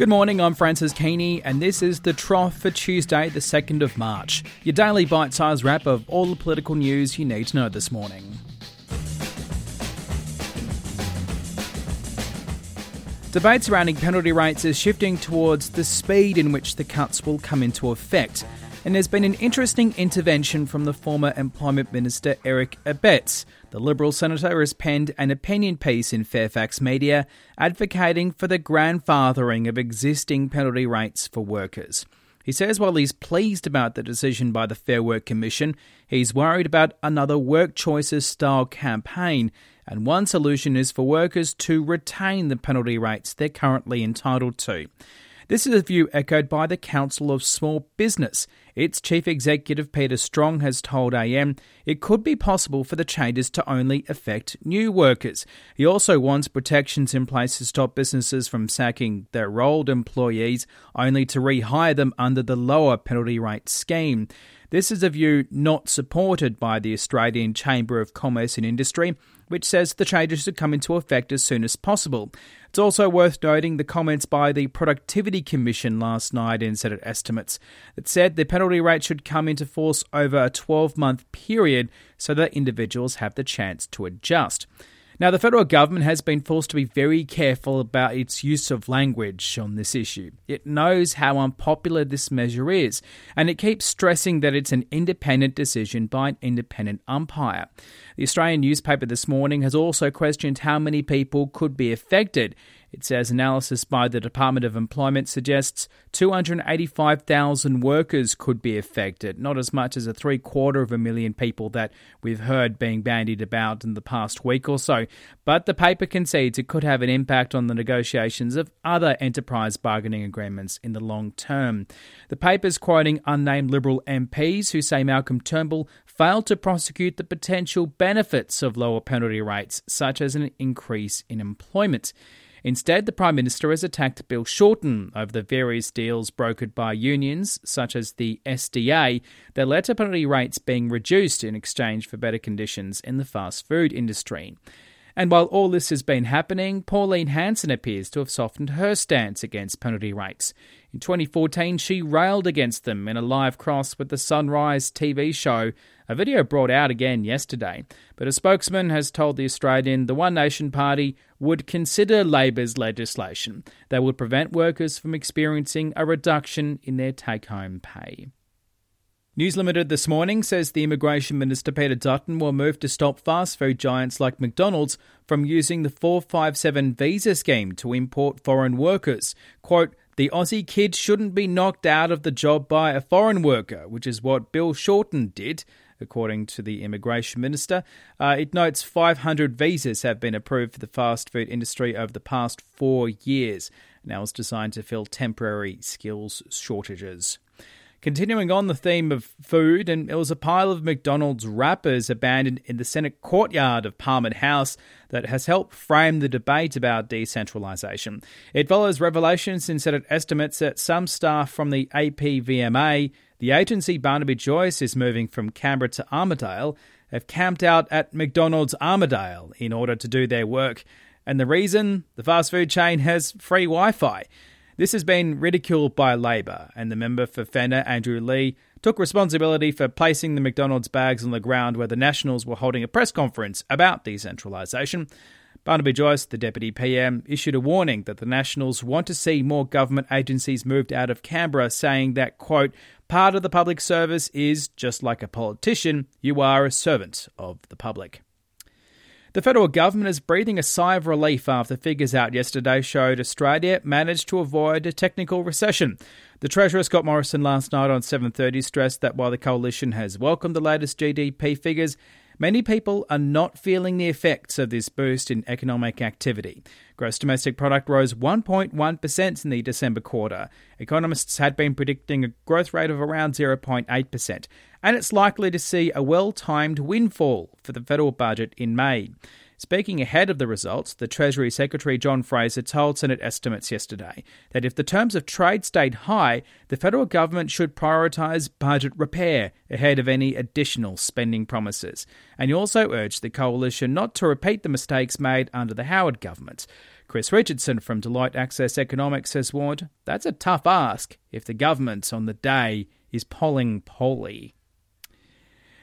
Good morning, I'm Francis Keany, and this is the Trough for Tuesday, the 2nd of March. Your daily bite sized wrap of all the political news you need to know this morning. Debate surrounding penalty rates is shifting towards the speed in which the cuts will come into effect. And there's been an interesting intervention from the former Employment Minister Eric Abetz. The Liberal senator has penned an opinion piece in Fairfax Media advocating for the grandfathering of existing penalty rates for workers. He says while he's pleased about the decision by the Fair Work Commission, he's worried about another work choices style campaign, and one solution is for workers to retain the penalty rates they're currently entitled to. This is a view echoed by the Council of Small Business. Its chief executive, Peter Strong, has told AM it could be possible for the changes to only affect new workers. He also wants protections in place to stop businesses from sacking their old employees only to rehire them under the lower penalty rate scheme. This is a view not supported by the Australian Chamber of Commerce and Industry, which says the changes should come into effect as soon as possible. It's also worth noting the comments by the Productivity Commission last night in Senate estimates that said the penalty rate should come into force over a 12 month period so that individuals have the chance to adjust. Now, the federal government has been forced to be very careful about its use of language on this issue. It knows how unpopular this measure is, and it keeps stressing that it's an independent decision by an independent umpire. The Australian newspaper this morning has also questioned how many people could be affected it says analysis by the Department of Employment suggests 285,000 workers could be affected, not as much as a three quarter of a million people that we've heard being bandied about in the past week or so. But the paper concedes it could have an impact on the negotiations of other enterprise bargaining agreements in the long term. The paper's quoting unnamed Liberal MPs who say Malcolm Turnbull failed to prosecute the potential benefits of lower penalty rates, such as an increase in employment. Instead, the Prime Minister has attacked Bill Shorten over the various deals brokered by unions, such as the SDA, that led to penalty rates being reduced in exchange for better conditions in the fast food industry. And while all this has been happening, Pauline Hanson appears to have softened her stance against penalty rates. In 2014, she railed against them in a live cross with the Sunrise TV show, a video brought out again yesterday. But a spokesman has told The Australian the One Nation Party would consider Labor's legislation that would prevent workers from experiencing a reduction in their take home pay. News Limited this morning says the Immigration Minister Peter Dutton will move to stop fast food giants like McDonald's from using the 457 visa scheme to import foreign workers. Quote, the Aussie kid shouldn't be knocked out of the job by a foreign worker, which is what Bill Shorten did according to the immigration minister. Uh, it notes 500 visas have been approved for the fast food industry over the past four years. Now it's designed to fill temporary skills shortages. Continuing on the theme of food, and it was a pile of McDonald's wrappers abandoned in the Senate courtyard of Parliament House that has helped frame the debate about decentralisation. It follows revelations in Senate estimates that some staff from the APVMA, the agency Barnaby Joyce is moving from Canberra to Armidale, have camped out at McDonald's Armidale in order to do their work. And the reason? The fast food chain has free Wi Fi. This has been ridiculed by Labor, and the member for Fenner, Andrew Leigh, took responsibility for placing the McDonald's bags on the ground where the Nationals were holding a press conference about decentralisation. Barnaby Joyce, the Deputy PM, issued a warning that the Nationals want to see more government agencies moved out of Canberra, saying that, quote, part of the public service is, just like a politician, you are a servant of the public. The federal government is breathing a sigh of relief after figures out yesterday showed Australia managed to avoid a technical recession. The Treasurer Scott Morrison last night on 7:30 stressed that while the coalition has welcomed the latest GDP figures, Many people are not feeling the effects of this boost in economic activity. Gross domestic product rose 1.1% in the December quarter. Economists had been predicting a growth rate of around 0.8%, and it's likely to see a well timed windfall for the federal budget in May. Speaking ahead of the results, the Treasury Secretary John Fraser told Senate estimates yesterday that if the terms of trade stayed high, the federal government should prioritise budget repair ahead of any additional spending promises. And he also urged the coalition not to repeat the mistakes made under the Howard government. Chris Richardson from Deloitte Access Economics has warned that's a tough ask if the government on the day is polling poly.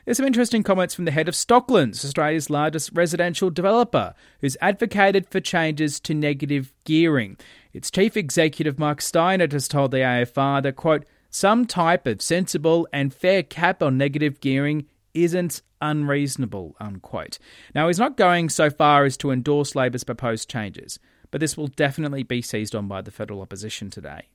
There's some interesting comments from the head of Stocklands, Australia's largest residential developer, who's advocated for changes to negative gearing. Its chief executive, Mark Steinert, has told the AFR that, quote, some type of sensible and fair cap on negative gearing isn't unreasonable, unquote. Now, he's not going so far as to endorse Labor's proposed changes, but this will definitely be seized on by the federal opposition today.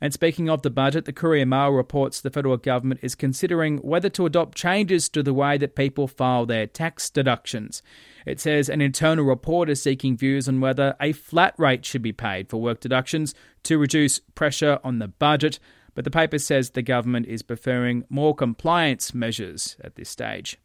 And speaking of the budget, the Courier Mail reports the federal government is considering whether to adopt changes to the way that people file their tax deductions. It says an internal report is seeking views on whether a flat rate should be paid for work deductions to reduce pressure on the budget. But the paper says the government is preferring more compliance measures at this stage.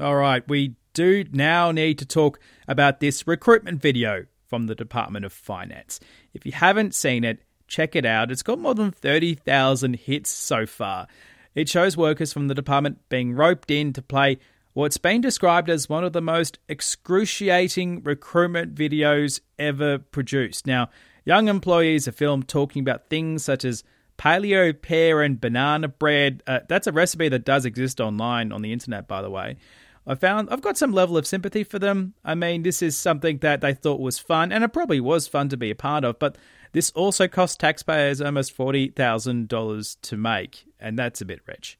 All right, we do now need to talk about this recruitment video from the Department of Finance. If you haven't seen it, check it out. It's got more than 30,000 hits so far. It shows workers from the department being roped in to play what's been described as one of the most excruciating recruitment videos ever produced. Now, young employees are filmed talking about things such as paleo pear and banana bread. Uh, that's a recipe that does exist online on the internet, by the way. I found I've got some level of sympathy for them. I mean, this is something that they thought was fun, and it probably was fun to be a part of, but this also cost taxpayers almost $40,000 to make, and that's a bit rich.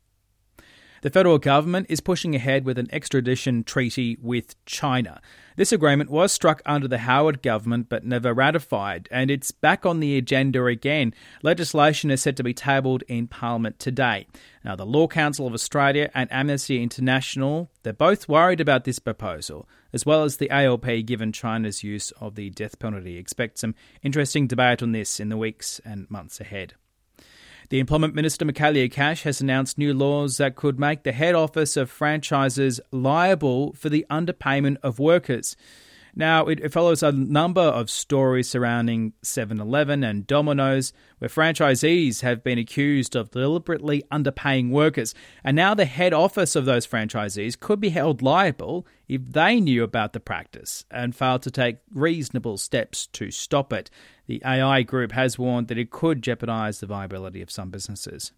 The federal government is pushing ahead with an extradition treaty with China. This agreement was struck under the Howard government but never ratified, and it's back on the agenda again. Legislation is set to be tabled in Parliament today. Now, the Law Council of Australia and Amnesty International, they're both worried about this proposal, as well as the ALP given China's use of the death penalty. Expect some interesting debate on this in the weeks and months ahead. The Employment Minister, Michaelia Cash, has announced new laws that could make the head office of franchises liable for the underpayment of workers. Now, it, follows a number of stories surrounding 7 Eleven and Domino's, where franchisees have been accused of deliberately underpaying workers. And now the head office of those franchisees could be held liable if they knew about the practice and failed to take reasonable steps to stop it. The AI group has warned that it could jeopardise the viability of some businesses.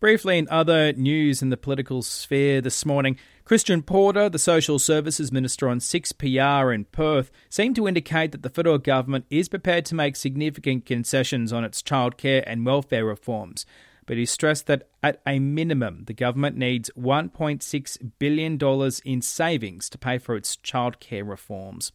Briefly, in other news in the political sphere this morning, Christian Porter, the Social Services Minister on 6PR in Perth, seemed to indicate that the federal government is prepared to make significant concessions on its childcare and welfare reforms. But he stressed that at a minimum, the government needs $1.6 billion in savings to pay for its childcare reforms.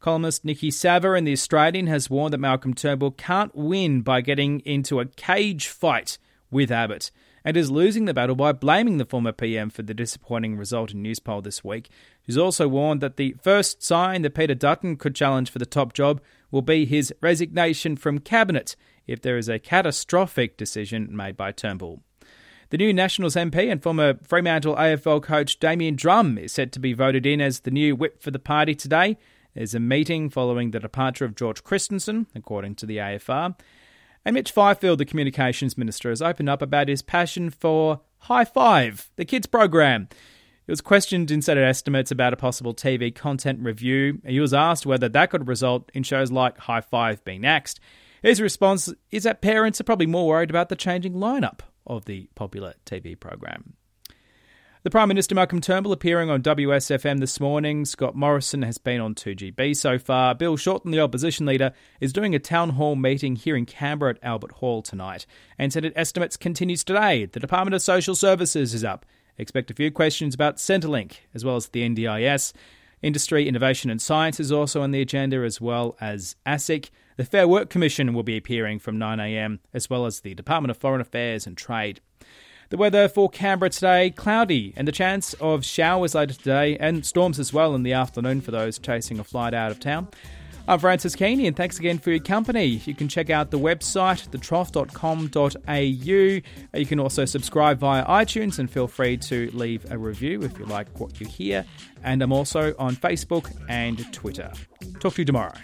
Columnist Nikki Savva in The Australian has warned that Malcolm Turnbull can't win by getting into a cage fight with Abbott and is losing the battle by blaming the former PM for the disappointing result in Newspoll this week. He's also warned that the first sign that Peter Dutton could challenge for the top job will be his resignation from Cabinet if there is a catastrophic decision made by Turnbull. The new Nationals MP and former Fremantle AFL coach Damian Drum is set to be voted in as the new whip for the party today. There's a meeting following the departure of George Christensen, according to the AFR. And Mitch Fifield, the communications minister, has opened up about his passion for Hi-5, the kids program. He was questioned in Senate estimates about a possible TV content review. And he was asked whether that could result in shows like Hi-5 being axed. His response is that parents are probably more worried about the changing lineup of the popular TV program. The Prime Minister Malcolm Turnbull appearing on WSFM this morning. Scott Morrison has been on 2GB so far. Bill Shorten, the opposition leader, is doing a town hall meeting here in Canberra at Albert Hall tonight. And Senate estimates continues today. The Department of Social Services is up. Expect a few questions about Centrelink as well as the NDIS. Industry, Innovation and Science is also on the agenda, as well as ASIC. The Fair Work Commission will be appearing from 9am, as well as the Department of Foreign Affairs and Trade. The weather for Canberra today cloudy and the chance of showers later today and storms as well in the afternoon for those chasing a flight out of town. I'm Francis Keany and thanks again for your company. You can check out the website, thetrough.com.au. You can also subscribe via iTunes and feel free to leave a review if you like what you hear. And I'm also on Facebook and Twitter. Talk to you tomorrow.